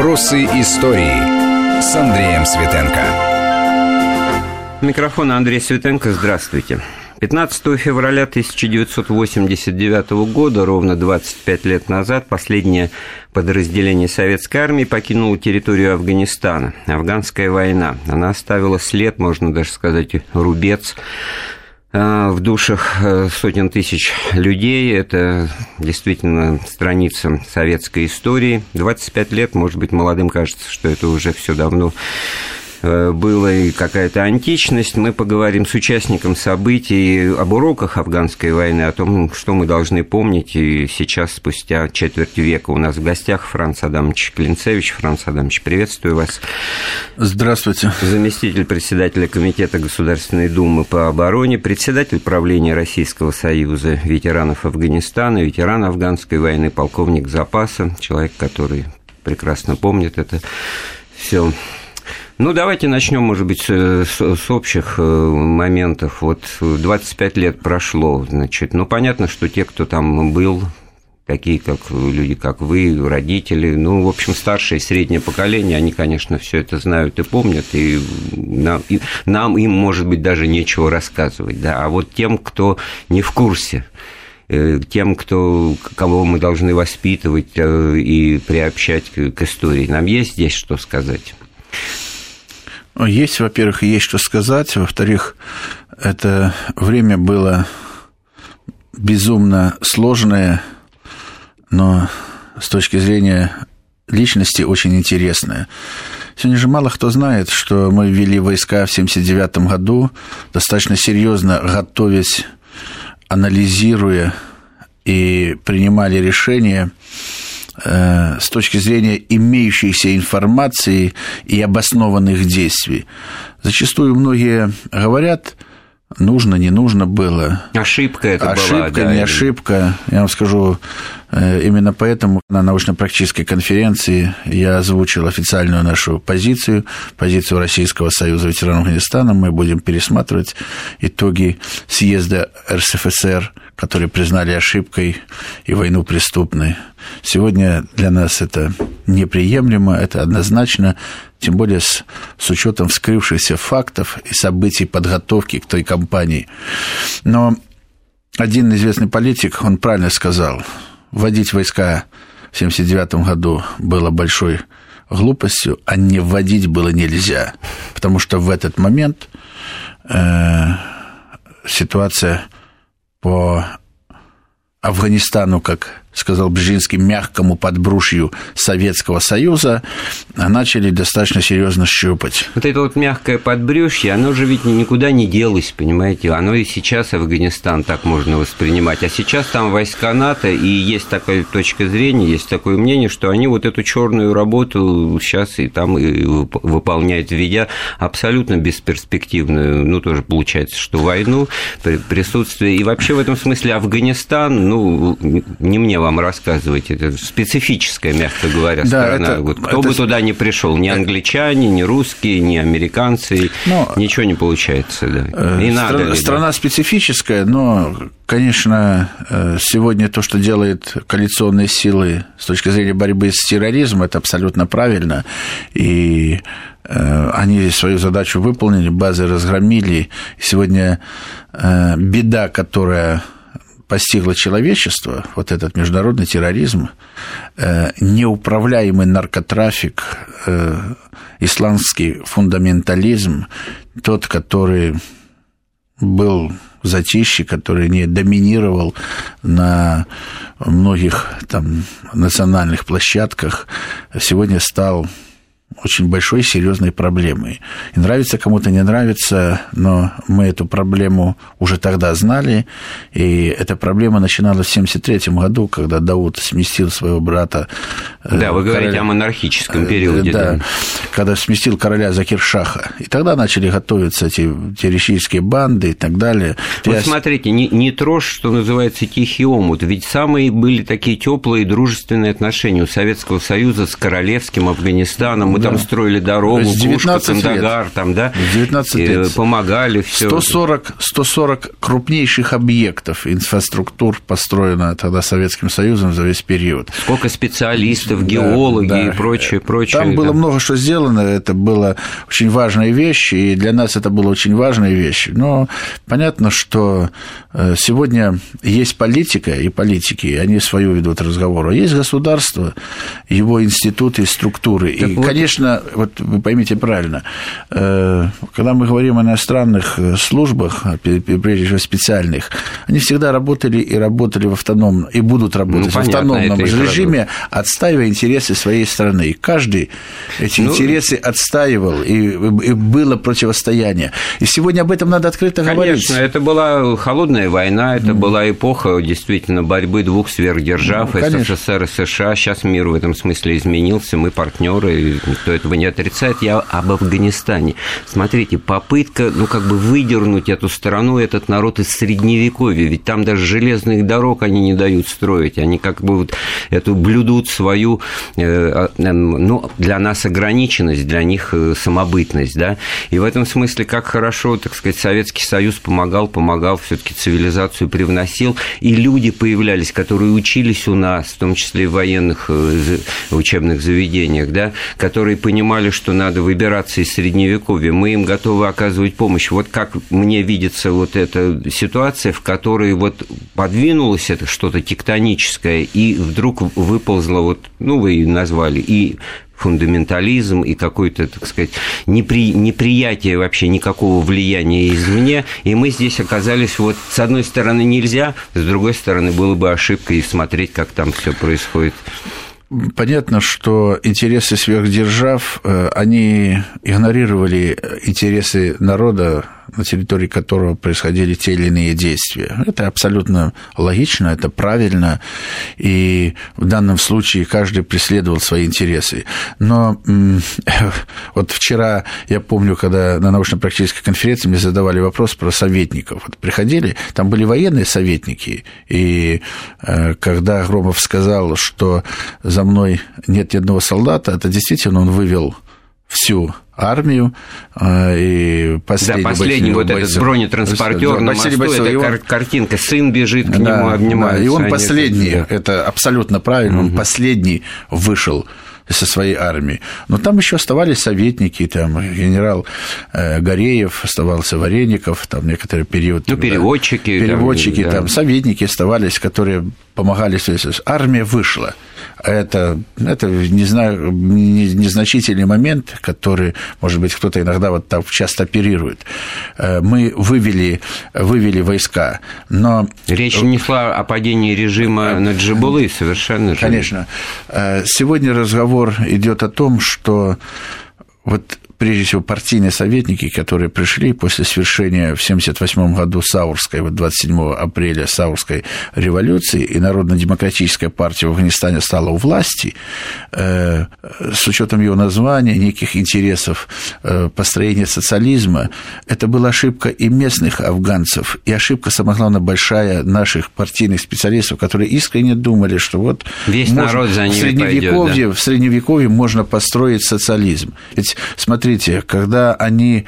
Вопросы истории с Андреем Светенко. Микрофон Андрей Светенко. Здравствуйте. 15 февраля 1989 года, ровно 25 лет назад, последнее подразделение советской армии покинуло территорию Афганистана. Афганская война. Она оставила след, можно даже сказать, рубец в душах э, сотен тысяч людей. Это действительно страница советской истории. 25 лет, может быть, молодым кажется, что это уже все давно была и какая-то античность. Мы поговорим с участником событий об уроках афганской войны, о том, что мы должны помнить. И сейчас, спустя четверть века, у нас в гостях Франц Адамович Клинцевич. Франц Адамович, приветствую вас. Здравствуйте. Заместитель председателя Комитета Государственной Думы по обороне, председатель правления Российского Союза ветеранов Афганистана, ветеран афганской войны, полковник запаса, человек, который прекрасно помнит это все. Ну, давайте начнем, может быть, с, с общих э, моментов. Вот 25 лет прошло, значит, ну, понятно, что те, кто там был, такие как люди, как вы, родители, ну, в общем, старшее и среднее поколение, они, конечно, все это знают и помнят, и нам, и нам им, может быть, даже нечего рассказывать, да, а вот тем, кто не в курсе, э, тем, кто, кого мы должны воспитывать э, и приобщать к истории. Нам есть здесь что сказать? Есть, во-первых, есть что сказать. Во-вторых, это время было безумно сложное, но с точки зрения личности очень интересное. Сегодня же мало кто знает, что мы ввели войска в 1979 году, достаточно серьезно готовясь, анализируя и принимали решения с точки зрения имеющейся информации и обоснованных действий. Зачастую многие говорят, нужно, не нужно было. Ошибка это ошибка, была. Ошибка, не ошибка. Я вам скажу, э, именно поэтому на научно-практической конференции я озвучил официальную нашу позицию, позицию Российского союза ветеранов Афганистана. Мы будем пересматривать итоги съезда РСФСР, которые признали ошибкой и войну преступной. Сегодня для нас это неприемлемо, это однозначно тем более с, с учетом вскрывшихся фактов и событий подготовки к той кампании. Но один известный политик, он правильно сказал, вводить войска в 1979 году было большой глупостью, а не вводить было нельзя, потому что в этот момент э, ситуация по Афганистану, как сказал Бжезинский, мягкому подбрушью Советского Союза, начали достаточно серьезно щупать. Вот это вот мягкое подбрюшье, оно же ведь никуда не делось, понимаете? Оно и сейчас Афганистан так можно воспринимать. А сейчас там войска НАТО, и есть такая точка зрения, есть такое мнение, что они вот эту черную работу сейчас и там и выполняют, введя абсолютно бесперспективную, ну, тоже получается, что войну, присутствие. И вообще в этом смысле Афганистан, ну, не мне вам рассказывать. Это специфическая, мягко говоря, да, сторона. Это, кто это... бы туда ни пришел, ни англичане, ни русские, ни американцы, но... ничего не получается. Да. Э, и надо ли, страна да? специфическая, но, конечно, э, сегодня то, что делают коалиционные силы с точки зрения борьбы с терроризмом, это абсолютно правильно. И э, они свою задачу выполнили, базы разгромили. Сегодня беда, которая постигло человечество, вот этот международный терроризм, э, неуправляемый наркотрафик, э, исламский фундаментализм, тот, который был затишье, который не доминировал на многих там национальных площадках, сегодня стал очень большой и серьезной проблемой. И нравится кому-то, не нравится, но мы эту проблему уже тогда знали, и эта проблема начиналась в 1973 году, когда Дауд сместил своего брата. Э, да, вы говорите короля, о монархическом периоде. Да, да, когда сместил короля Закиршаха. И тогда начали готовиться эти террористические банды и так далее. Вот Я... смотрите, не, не трожь, что называется, тихий омут, ведь самые были такие теплые дружественные отношения у Советского Союза с королевским Афганистаном, да. там строили дорогу, Кушка, Кандагар, лет. там, да, 19 лет. помогали, все. 140, 140 крупнейших объектов инфраструктур построено тогда Советским Союзом за весь период. Сколько специалистов, геологи да, да. и прочее, прочее. Там было там... много что сделано, это была очень важная вещь, и для нас это была очень важная вещь. Но понятно, что э, сегодня есть политика и политики, они свою ведут разговор. А есть государство, его институты, структуры. Так и, вот... конечно, вот вы поймите правильно, э, когда мы говорим о иностранных э, службах, а прежде всего специальных, они всегда работали и работали в автономном, и будут работать ну, понятно, в автономном режиме, отстаивая интересы своей страны. И каждый эти ну, интересы отстаивал, и, и было противостояние. И сегодня об этом надо открыто конечно, говорить. Конечно, это была холодная война, это mm. была эпоха действительно борьбы двух сверхдержав, ну, СССР и США. Сейчас мир в этом смысле изменился, мы партнеры, никто этого не отрицает. Я об Афганистане. Смотрите, попытка, ну, как бы выдернуть эту страну, этот народ из Средневековья, ведь там даже железных дорог они не дают строить, они как бы вот эту блюдут свою, э, а, ну, для нас ограниченность, для них э, самобытность, да, и в этом смысле как хорошо, так сказать, Советский Союз помогал, помогал, все таки цивилизацию привносил, и люди появлялись, которые учились у нас, в том числе и в военных э, учебных заведениях, да, которые понимали, что надо выбираться из Средневековья, мы им готовы оказывать помощь. Вот как мне видится вот эта ситуация, в которой вот подвинулось это что-то тектоническое, и вдруг выползло, вот, ну, вы назвали, и фундаментализм и какое-то, так сказать, непри, неприятие вообще никакого влияния извне. И мы здесь оказались вот с одной стороны нельзя, с другой стороны было бы ошибкой смотреть, как там все происходит. Понятно, что интересы сверхдержав, э, они игнорировали интересы народа, на территории которого происходили те или иные действия. Это абсолютно логично, это правильно, и в данном случае каждый преследовал свои интересы. Но вот вчера, я помню, когда на научно-практической конференции мне задавали вопрос про советников. Вот приходили, там были военные советники, и э, когда Громов сказал, что за мной нет ни одного солдата, это действительно он вывел всю армию, а, и последний, да, последний вот бойцов, этот бронетранспортер да, на мосту, бойцов, это он, картинка, сын бежит к да, нему, обнимается. Да, и он последний, да. это абсолютно правильно, угу. он последний вышел со своей армией. Но там еще оставались советники, там генерал э, Гореев, оставался Вареников, там некоторый период. Ну, переводчики. Переводчики, там, да. там советники оставались, которые помогали. Армия вышла это, это не знаю, незначительный момент, который, может быть, кто-то иногда вот так часто оперирует. Э, мы вывели, вывели войска, но... Речь не шла о падении режима на Джибулы совершенно же. Конечно. Э, сегодня разговор идет о том, что вот прежде всего, партийные советники, которые пришли после свершения в 1978 году Саурской, вот 27 апреля Саурской революции, и Народно-демократическая партия в Афганистане стала у власти, э, с учетом его названия, неких интересов э, построения социализма, это была ошибка и местных афганцев, и ошибка, самое главное, большая наших партийных специалистов, которые искренне думали, что вот Весь можно, народ за ними в Средневековье, пойдет, да? в Средневековье можно построить социализм. Ведь, смотрите, смотрите, когда они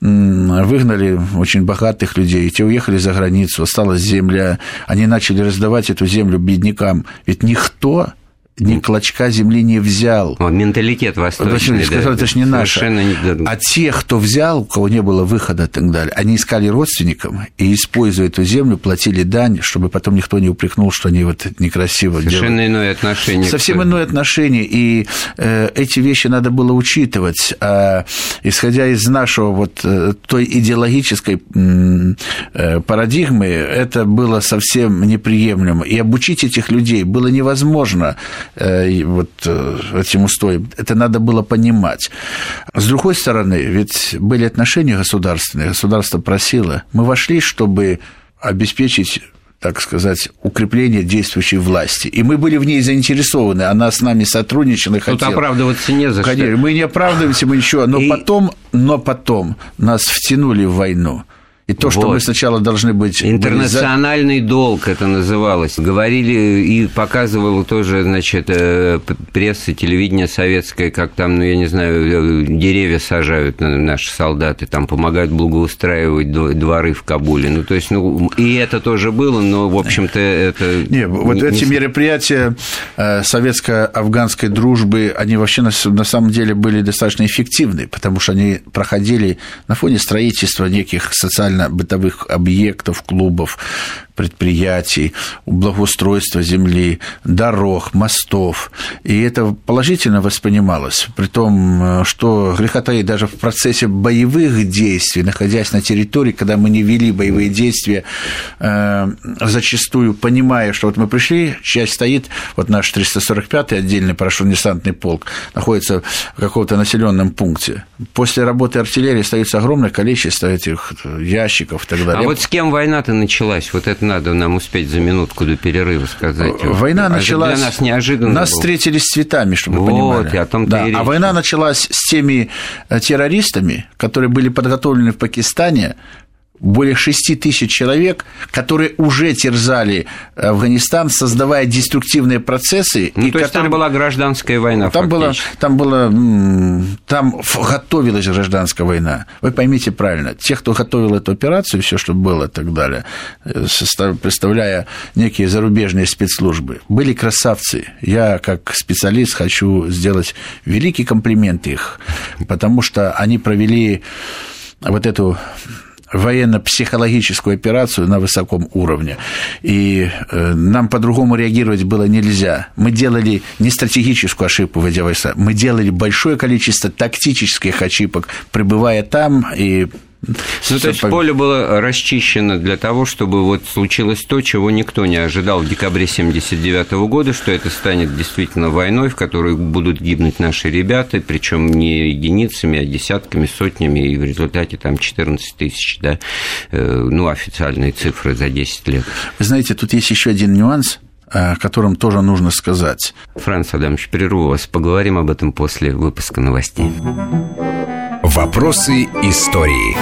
выгнали очень богатых людей, те уехали за границу, осталась земля, они начали раздавать эту землю беднякам. Ведь никто ни клочка земли не взял. Вот, менталитет восточный. Сказал, да, это же не наше. Не... А те, кто взял, у кого не было выхода и так далее, они искали родственникам и, используя эту землю, платили дань, чтобы потом никто не упрекнул, что они вот некрасиво Совершенно делают. иное отношение. Совсем иное отношение, и э, эти вещи надо было учитывать. А, исходя из нашего вот э, той идеологической э, парадигмы, это было совсем неприемлемо. И обучить этих людей было невозможно вот э, этим устоям. Это надо было понимать. С другой стороны, ведь были отношения государственные, государство просило. Мы вошли, чтобы обеспечить так сказать, укрепление действующей власти. И мы были в ней заинтересованы, она с нами сотрудничала и хотела. Тут оправдываться не за Конечно, мы не оправдываемся, мы ничего, но, и... потом, но потом нас втянули в войну. И то, что вот. мы сначала должны быть... Интернациональный долг это называлось. Говорили и показывало тоже, значит, э, пресса, телевидение советское, как там, ну, я не знаю, э, деревья сажают наши солдаты, там помогают благоустраивать дворы в Кабуле. Ну, то есть, ну, и это тоже было, но, в общем-то, это... Не, вот не, эти не... мероприятия э, советско-афганской дружбы, они вообще на, на самом деле были достаточно эффективны, потому что они проходили на фоне строительства неких социально-бытовых объектов, клубов, предприятий, благоустройства земли, дорог, мостов. И это положительно воспринималось. При том, э, что греха даже в процессе боевых действий, находясь на территории, когда мы не вели боевые действия, э, зачастую понимая, что вот мы пришли, часть стоит, вот наш 345-й отдельный парашютно-десантный полк находится в каком-то населенном пункте. После работы артиллерии остается огромное количество этих ящиков и так далее. А вот с кем война-то началась? Вот это надо нам успеть за минутку до перерыва сказать. Война а началась... Для нас неожиданно Нас было. встретили с цветами, чтобы вот, понимали. о том да. А война началась с теми э, террористами, которые были подготовлены в Пакистане более 6 тысяч человек, которые уже терзали Афганистан, создавая деструктивные процессы. Ну, и то есть которые... там была гражданская война там было, там было, там готовилась гражданская война. Вы поймите правильно, те, кто готовил эту операцию, все, что было и так далее, э, представляя некие зарубежные спецслужбы, были красавцы. Я, как специалист, хочу сделать великий комплимент их, потому что они провели вот эту военно-психологическую операцию на высоком уровне. И э, нам по-другому реагировать было нельзя. Мы делали не стратегическую ошибку, вводя войска, мы делали большое количество тактических ошибок, пребывая там и ну, то есть поле было расчищено для того, чтобы вот случилось то, чего никто не ожидал в декабре 1979 года, что это станет действительно войной, в которой будут гибнуть наши ребята, причем не единицами, а десятками, сотнями, и в результате там 14 тысяч, да, э, ну, официальные цифры за 10 лет. Вы знаете, тут есть еще один нюанс, о котором тоже нужно сказать. Франц Адамович, прерву вас, поговорим об этом после выпуска новостей. Вопросы истории.